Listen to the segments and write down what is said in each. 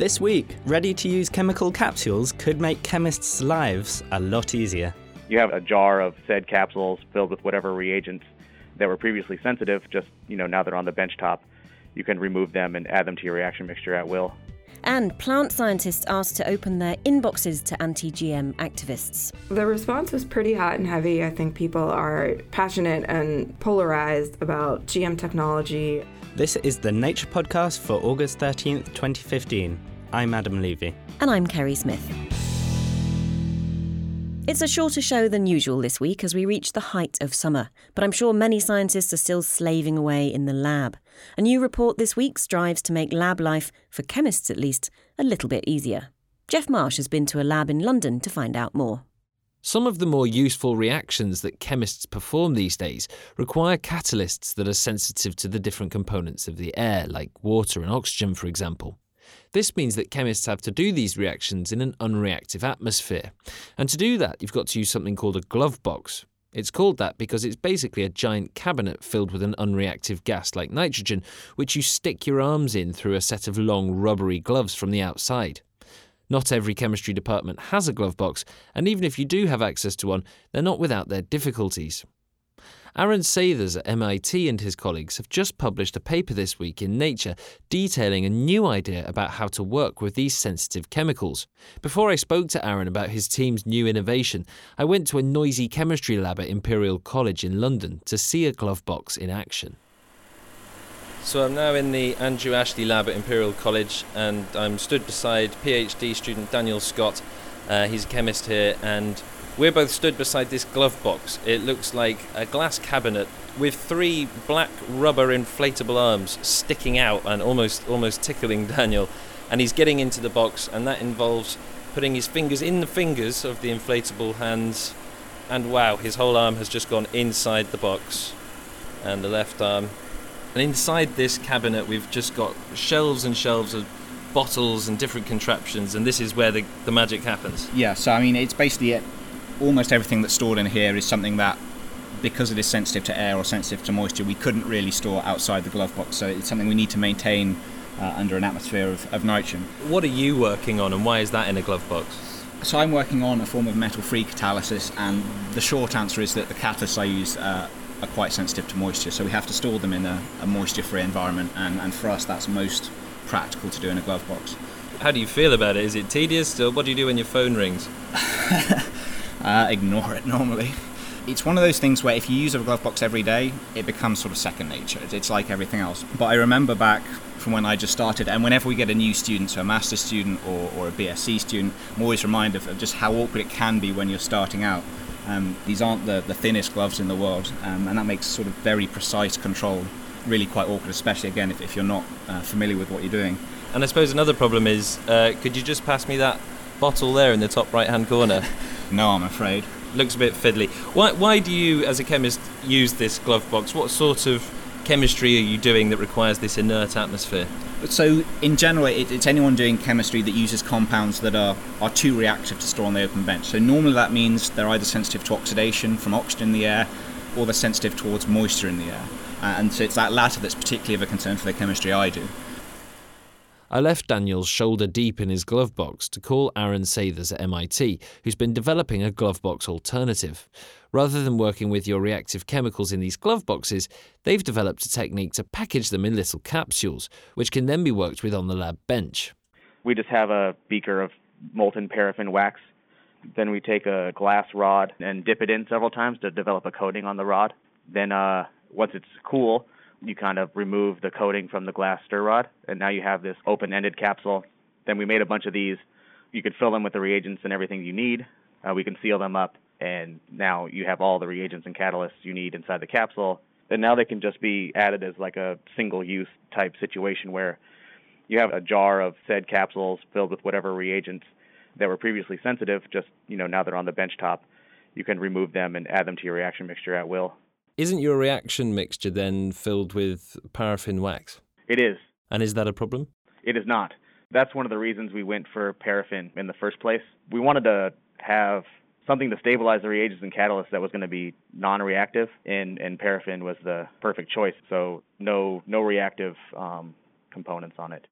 This week, ready to use chemical capsules could make chemists' lives a lot easier. You have a jar of said capsules filled with whatever reagents that were previously sensitive, just, you know, now they're on the benchtop, you can remove them and add them to your reaction mixture at will. And plant scientists asked to open their inboxes to anti GM activists. The response was pretty hot and heavy. I think people are passionate and polarized about GM technology. This is the Nature Podcast for August 13th, 2015. I'm Adam Levy. And I'm Kerry Smith. It's a shorter show than usual this week as we reach the height of summer, but I'm sure many scientists are still slaving away in the lab. A new report this week strives to make lab life, for chemists at least, a little bit easier. Geoff Marsh has been to a lab in London to find out more. Some of the more useful reactions that chemists perform these days require catalysts that are sensitive to the different components of the air, like water and oxygen, for example. This means that chemists have to do these reactions in an unreactive atmosphere. And to do that, you've got to use something called a glove box. It's called that because it's basically a giant cabinet filled with an unreactive gas like nitrogen, which you stick your arms in through a set of long rubbery gloves from the outside. Not every chemistry department has a glove box, and even if you do have access to one, they're not without their difficulties. Aaron Sathers at MIT and his colleagues have just published a paper this week in Nature detailing a new idea about how to work with these sensitive chemicals. Before I spoke to Aaron about his team's new innovation, I went to a noisy chemistry lab at Imperial College in London to see a glove box in action. So I'm now in the Andrew Ashley lab at Imperial College and I'm stood beside PhD student Daniel Scott. Uh, he's a chemist here and we're both stood beside this glove box. It looks like a glass cabinet with three black rubber inflatable arms sticking out and almost almost tickling Daniel. And he's getting into the box, and that involves putting his fingers in the fingers of the inflatable hands. And wow, his whole arm has just gone inside the box, and the left arm. And inside this cabinet, we've just got shelves and shelves of bottles and different contraptions, and this is where the, the magic happens. Yeah, so I mean, it's basically it almost everything that's stored in here is something that because it is sensitive to air or sensitive to moisture, we couldn't really store outside the glove box. So it's something we need to maintain uh, under an atmosphere of, of, nitrogen. What are you working on, and why is that in a glove box? So I'm working on a form of metal-free catalysis, and the short answer is that the catalysts I use uh, are quite sensitive to moisture. So we have to store them in a, a moisture-free environment, and, and for us, that's most practical to do in a glove box. How do you feel about it? Is it tedious? Or what do you do when your phone rings? uh, ignore it normally. It's one of those things where if you use a glove box every day, it becomes sort of second nature. It's like everything else. But I remember back from when I just started, and whenever we get a new student, so a master's student or, or a BSc student, I'm always reminded of just how awkward it can be when you're starting out. Um, these aren't the, the thinnest gloves in the world, um, and that makes sort of very precise control really quite awkward, especially again if, if you're not uh, familiar with what you're doing. And I suppose another problem is uh, could you just pass me that bottle there in the top right hand corner? No, I'm afraid. Looks a bit fiddly. Why, why do you, as a chemist, use this glove box? What sort of chemistry are you doing that requires this inert atmosphere? So, in general, it, it's anyone doing chemistry that uses compounds that are, are too reactive to store on the open bench. So, normally that means they're either sensitive to oxidation from oxygen in the air or they're sensitive towards moisture in the air. Uh, and so, it's that latter that's particularly of a concern for the chemistry I do. I left Daniels shoulder deep in his glove box to call Aaron Sathers at MIT, who's been developing a glove box alternative. Rather than working with your reactive chemicals in these glove boxes, they've developed a technique to package them in little capsules, which can then be worked with on the lab bench. We just have a beaker of molten paraffin wax. Then we take a glass rod and dip it in several times to develop a coating on the rod. Then, uh, once it's cool, you kind of remove the coating from the glass stir rod, and now you have this open-ended capsule. Then we made a bunch of these. You could fill them with the reagents and everything you need. Uh, we can seal them up, and now you have all the reagents and catalysts you need inside the capsule. And now they can just be added as like a single-use type situation where you have a jar of said capsules filled with whatever reagents that were previously sensitive. Just you know now they're on the benchtop. You can remove them and add them to your reaction mixture at will. Isn't your reaction mixture then filled with paraffin wax? It is. And is that a problem? It is not. That's one of the reasons we went for paraffin in the first place. We wanted to have something to stabilize the reagents and catalysts that was going to be non-reactive, and, and paraffin was the perfect choice. So no no reactive um, components on it.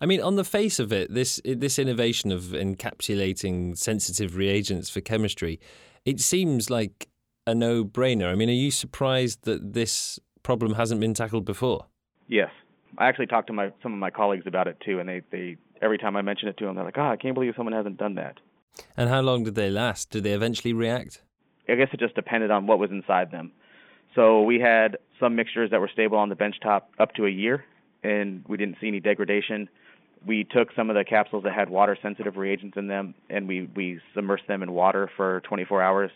I mean, on the face of it, this this innovation of encapsulating sensitive reagents for chemistry, it seems like a no-brainer. I mean, are you surprised that this problem hasn't been tackled before? Yes, I actually talked to my some of my colleagues about it too, and they they every time I mention it to them, they're like, "Oh, I can't believe someone hasn't done that." And how long did they last? Did they eventually react? I guess it just depended on what was inside them. So we had some mixtures that were stable on the benchtop up to a year, and we didn't see any degradation. We took some of the capsules that had water sensitive reagents in them and we, we submersed them in water for 24 hours.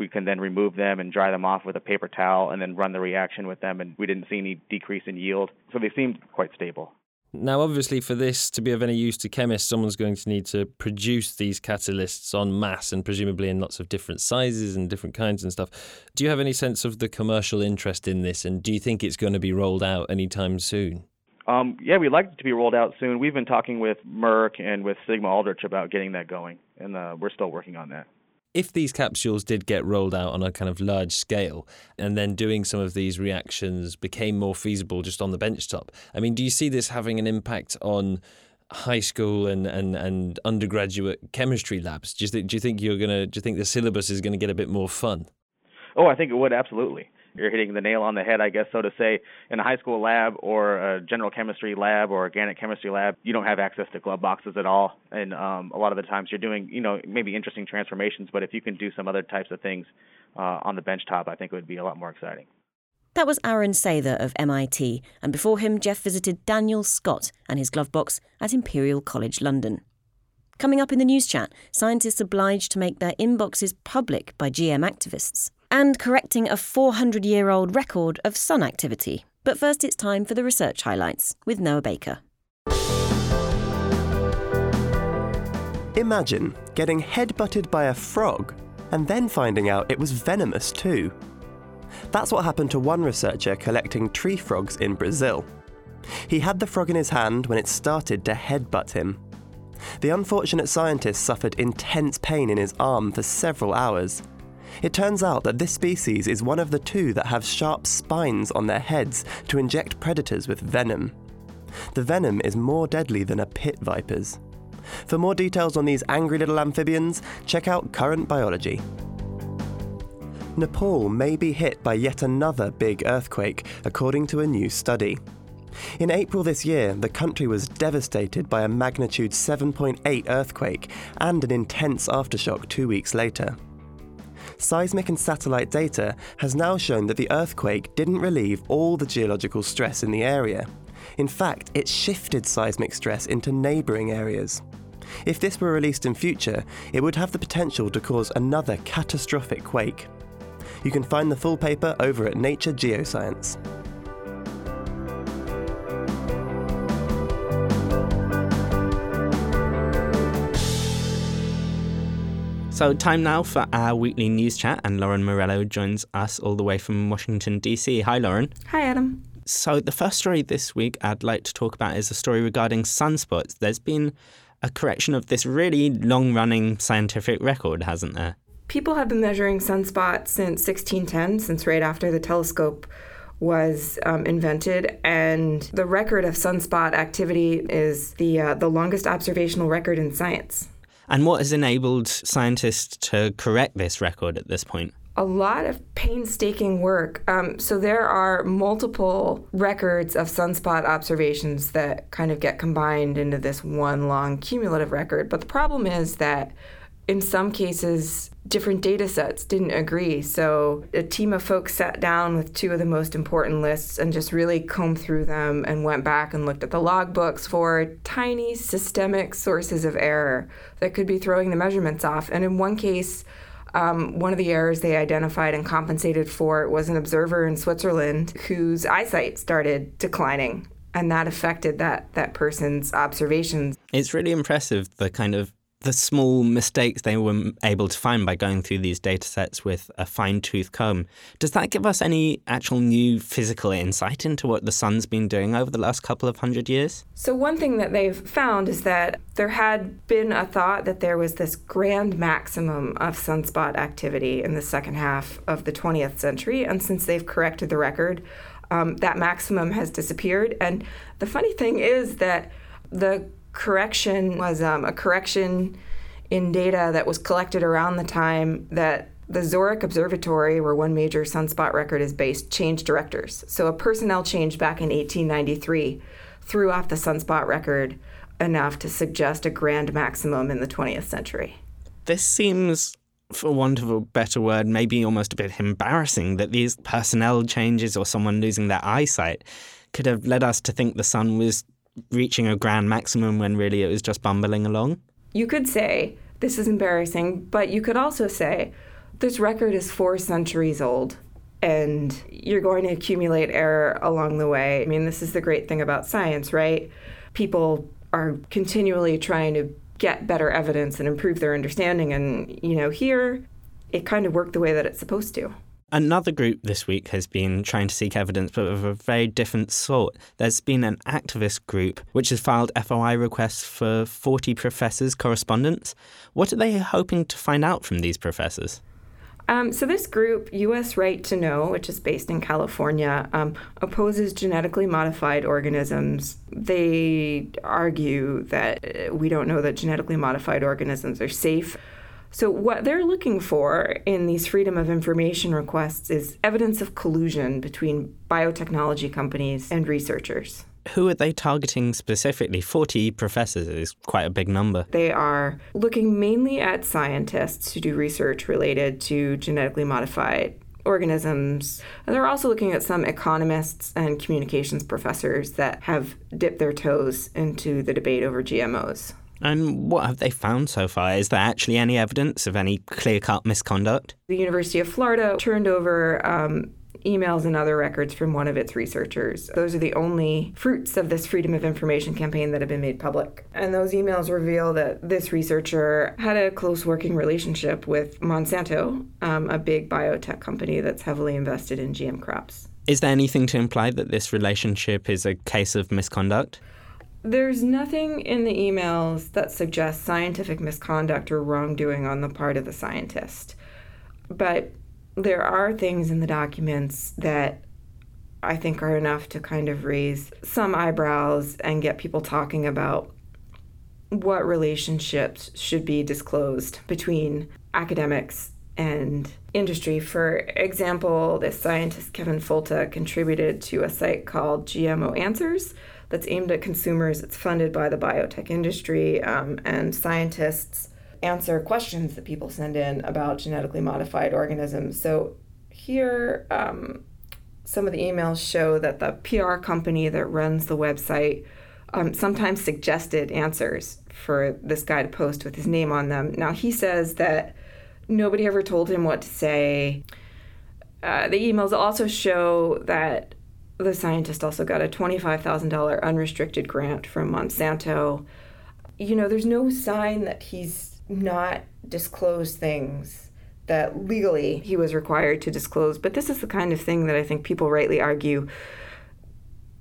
We can then remove them and dry them off with a paper towel and then run the reaction with them, and we didn't see any decrease in yield. So they seemed quite stable. Now, obviously, for this to be of any use to chemists, someone's going to need to produce these catalysts en masse and presumably in lots of different sizes and different kinds and stuff. Do you have any sense of the commercial interest in this, and do you think it's going to be rolled out anytime soon? Um, yeah, we'd like it to be rolled out soon. We've been talking with Merck and with Sigma Aldrich about getting that going, and uh, we're still working on that if these capsules did get rolled out on a kind of large scale and then doing some of these reactions became more feasible just on the benchtop, I mean, do you see this having an impact on high school and, and, and undergraduate chemistry labs? Do you, th- do you think you're gonna do you think the syllabus is going to get a bit more fun? Oh, I think it would absolutely you're hitting the nail on the head, I guess, so to say. In a high school lab or a general chemistry lab or organic chemistry lab, you don't have access to glove boxes at all, and um, a lot of the times you're doing, you know, maybe interesting transformations. But if you can do some other types of things uh, on the benchtop, I think it would be a lot more exciting. That was Aaron Sather of MIT, and before him, Geoff visited Daniel Scott and his glove box at Imperial College London. Coming up in the news chat, scientists obliged to make their inboxes public by GM activists and correcting a 400 year old record of sun activity. But first, it's time for the research highlights with Noah Baker. Imagine getting headbutted by a frog and then finding out it was venomous too. That's what happened to one researcher collecting tree frogs in Brazil. He had the frog in his hand when it started to headbutt him. The unfortunate scientist suffered intense pain in his arm for several hours it turns out that this species is one of the two that have sharp spines on their heads to inject predators with venom. The venom is more deadly than a pit viper's. For more details on these angry little amphibians, check out Current Biology. Nepal may be hit by yet another big earthquake, according to a new study. In April this year, the country was devastated by a magnitude 7.8 earthquake and an intense aftershock two weeks later seismic and satellite data has now shown that the earthquake didn't relieve all the geological stress in the area. In fact, it shifted seismic stress into neighbouring areas. If this were released in future, it would have the potential to cause another catastrophic quake. You can find the full paper over at Nature Geoscience. So, time now for our weekly news chat, and Lauren Morello joins us all the way from Washington, D.C. Hi, Lauren. Hi, Adam. So, the first story this week I'd like to talk about is a story regarding sunspots. There's been a correction of this really long running scientific record, hasn't there? People have been measuring sunspots since 1610, since right after the telescope was um, invented, and the record of sunspot activity is the uh, the longest observational record in science. And what has enabled scientists to correct this record at this point? a lot of painstaking work. Um, so there are multiple records of sunspot observations that kind of get combined into this one long cumulative record. But the problem is that in some cases, different data sets didn't agree. So a team of folks sat down with two of the most important lists and just really combed through them and went back and looked at the logbooks for tiny systemic sources of error that could be throwing the measurements off. And in one case, um, one of the errors they identified and compensated for was an observer in Switzerland whose eyesight started declining and that affected that that person's observations. It's really impressive the kind of the small mistakes they were able to find by going through these data sets with a fine tooth comb. Does that give us any actual new physical insight into what the sun's been doing over the last couple of hundred years? So, one thing that they've found is that there had been a thought that there was this grand maximum of sunspot activity in the second half of the 20th century. And since they've corrected the record, um, that maximum has disappeared. And the funny thing is that The correction was um, a correction in data that was collected around the time that the Zurich Observatory, where one major sunspot record is based, changed directors. So a personnel change back in 1893 threw off the sunspot record enough to suggest a grand maximum in the 20th century. This seems, for want of a better word, maybe almost a bit embarrassing that these personnel changes or someone losing their eyesight could have led us to think the sun was reaching a grand maximum when really it was just bumbling along. You could say this is embarrassing, but you could also say this record is four centuries old and you're going to accumulate error along the way. I mean, this is the great thing about science, right? People are continually trying to get better evidence and improve their understanding. And, you know, here it kind of worked the way that it's supposed to. Another group this week has been trying to seek evidence, but of a very different sort. There's been an activist group which has filed FOI requests for 40 professors' correspondence. What are they hoping to find out from these professors? Um, so, this group, U.S. Right to Know, which is based in California, um, opposes genetically modified organisms. They argue that we don't know that genetically modified organisms are safe. So, what they're looking for in these Freedom of Information requests is evidence of collusion between biotechnology companies and researchers. Who are they targeting specifically? 40 professors is quite a big number. They are looking mainly at scientists who do research related to genetically modified organisms. And they're also looking at some economists and communications professors that have dipped their toes into the debate over GMOs. And what have they found so far? Is there actually any evidence of any clear cut misconduct? The University of Florida turned over um, emails and other records from one of its researchers. Those are the only fruits of this Freedom of Information campaign that have been made public. And those emails reveal that this researcher had a close working relationship with Monsanto, um, a big biotech company that's heavily invested in GM crops. Is there anything to imply that this relationship is a case of misconduct? There's nothing in the emails that suggests scientific misconduct or wrongdoing on the part of the scientist. But there are things in the documents that I think are enough to kind of raise some eyebrows and get people talking about what relationships should be disclosed between academics and industry. For example, this scientist Kevin Folta contributed to a site called GMO Answers that's aimed at consumers. It's funded by the biotech industry, um, and scientists answer questions that people send in about genetically modified organisms. So here, um, some of the emails show that the PR company that runs the website um, sometimes suggested answers for this guy to post with his name on them. Now, he says that nobody ever told him what to say. Uh, the emails also show that the scientist also got a $25,000 unrestricted grant from Monsanto. You know, there's no sign that he's not disclosed things that legally he was required to disclose. But this is the kind of thing that I think people rightly argue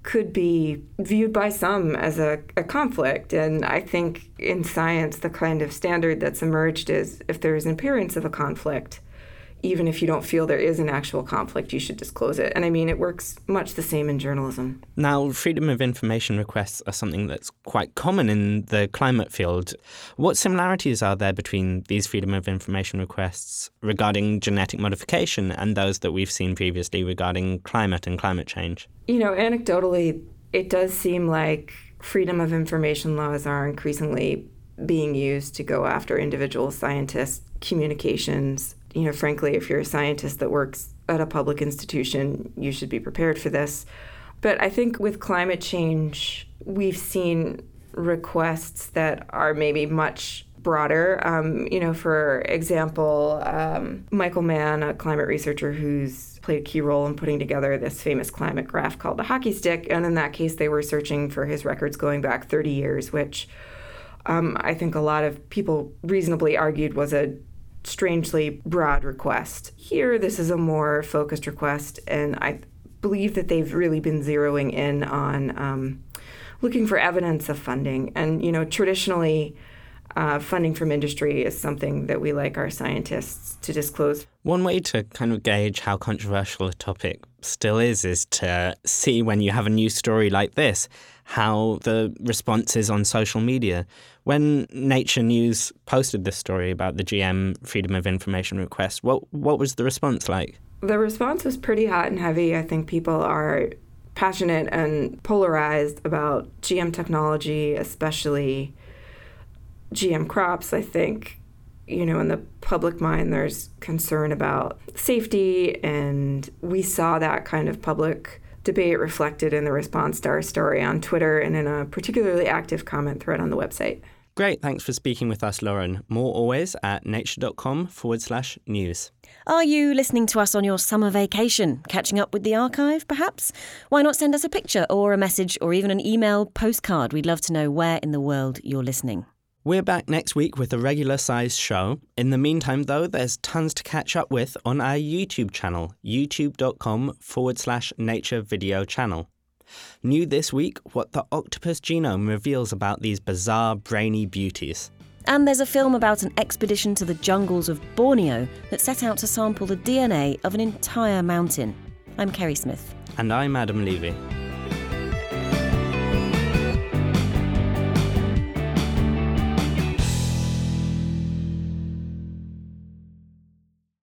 could be viewed by some as a, a conflict. And I think in science, the kind of standard that's emerged is if there is an appearance of a conflict, even if you don't feel there is an actual conflict, you should disclose it. And I mean, it works much the same in journalism. Now, freedom of information requests are something that's quite common in the climate field. What similarities are there between these freedom of information requests regarding genetic modification and those that we've seen previously regarding climate and climate change? You know, anecdotally, it does seem like freedom of information laws are increasingly being used to go after individual scientists' communications you know, frankly, if you're a scientist that works at a public institution, you should be prepared for this. But I think with climate change, we've seen requests that are maybe much broader. Um, you know, for example, um, Michael Mann, a climate researcher who's played a key role in putting together this famous climate graph called the hockey stick. And in that case, they were searching for his records going back 30 years, which um, I think a lot of people reasonably argued was a strangely broad request. Here, this is a more focused request, and I believe that they've really been zeroing in on um, looking for evidence of funding. And, you know, traditionally, uh, funding from industry is something that we like our scientists to disclose. One way to kind of gauge how controversial a topic still is is to see when you have a new story like this how the response is on social media. When Nature News posted this story about the GM Freedom of Information request, what what was the response like? The response was pretty hot and heavy. I think people are passionate and polarized about GM technology, especially GM crops. I think, you know, in the public mind, there's concern about safety, and we saw that kind of public debate reflected in the response to our story on Twitter and in a particularly active comment thread on the website. Great. Thanks for speaking with us, Lauren. More always at nature.com forward slash news. Are you listening to us on your summer vacation? Catching up with the archive, perhaps? Why not send us a picture or a message or even an email postcard? We'd love to know where in the world you're listening. We're back next week with a regular sized show. In the meantime, though, there's tons to catch up with on our YouTube channel, youtube.com forward slash nature video channel. New this week what the octopus genome reveals about these bizarre, brainy beauties. And there's a film about an expedition to the jungles of Borneo that set out to sample the DNA of an entire mountain. I'm Kerry Smith. And I'm Adam Levy.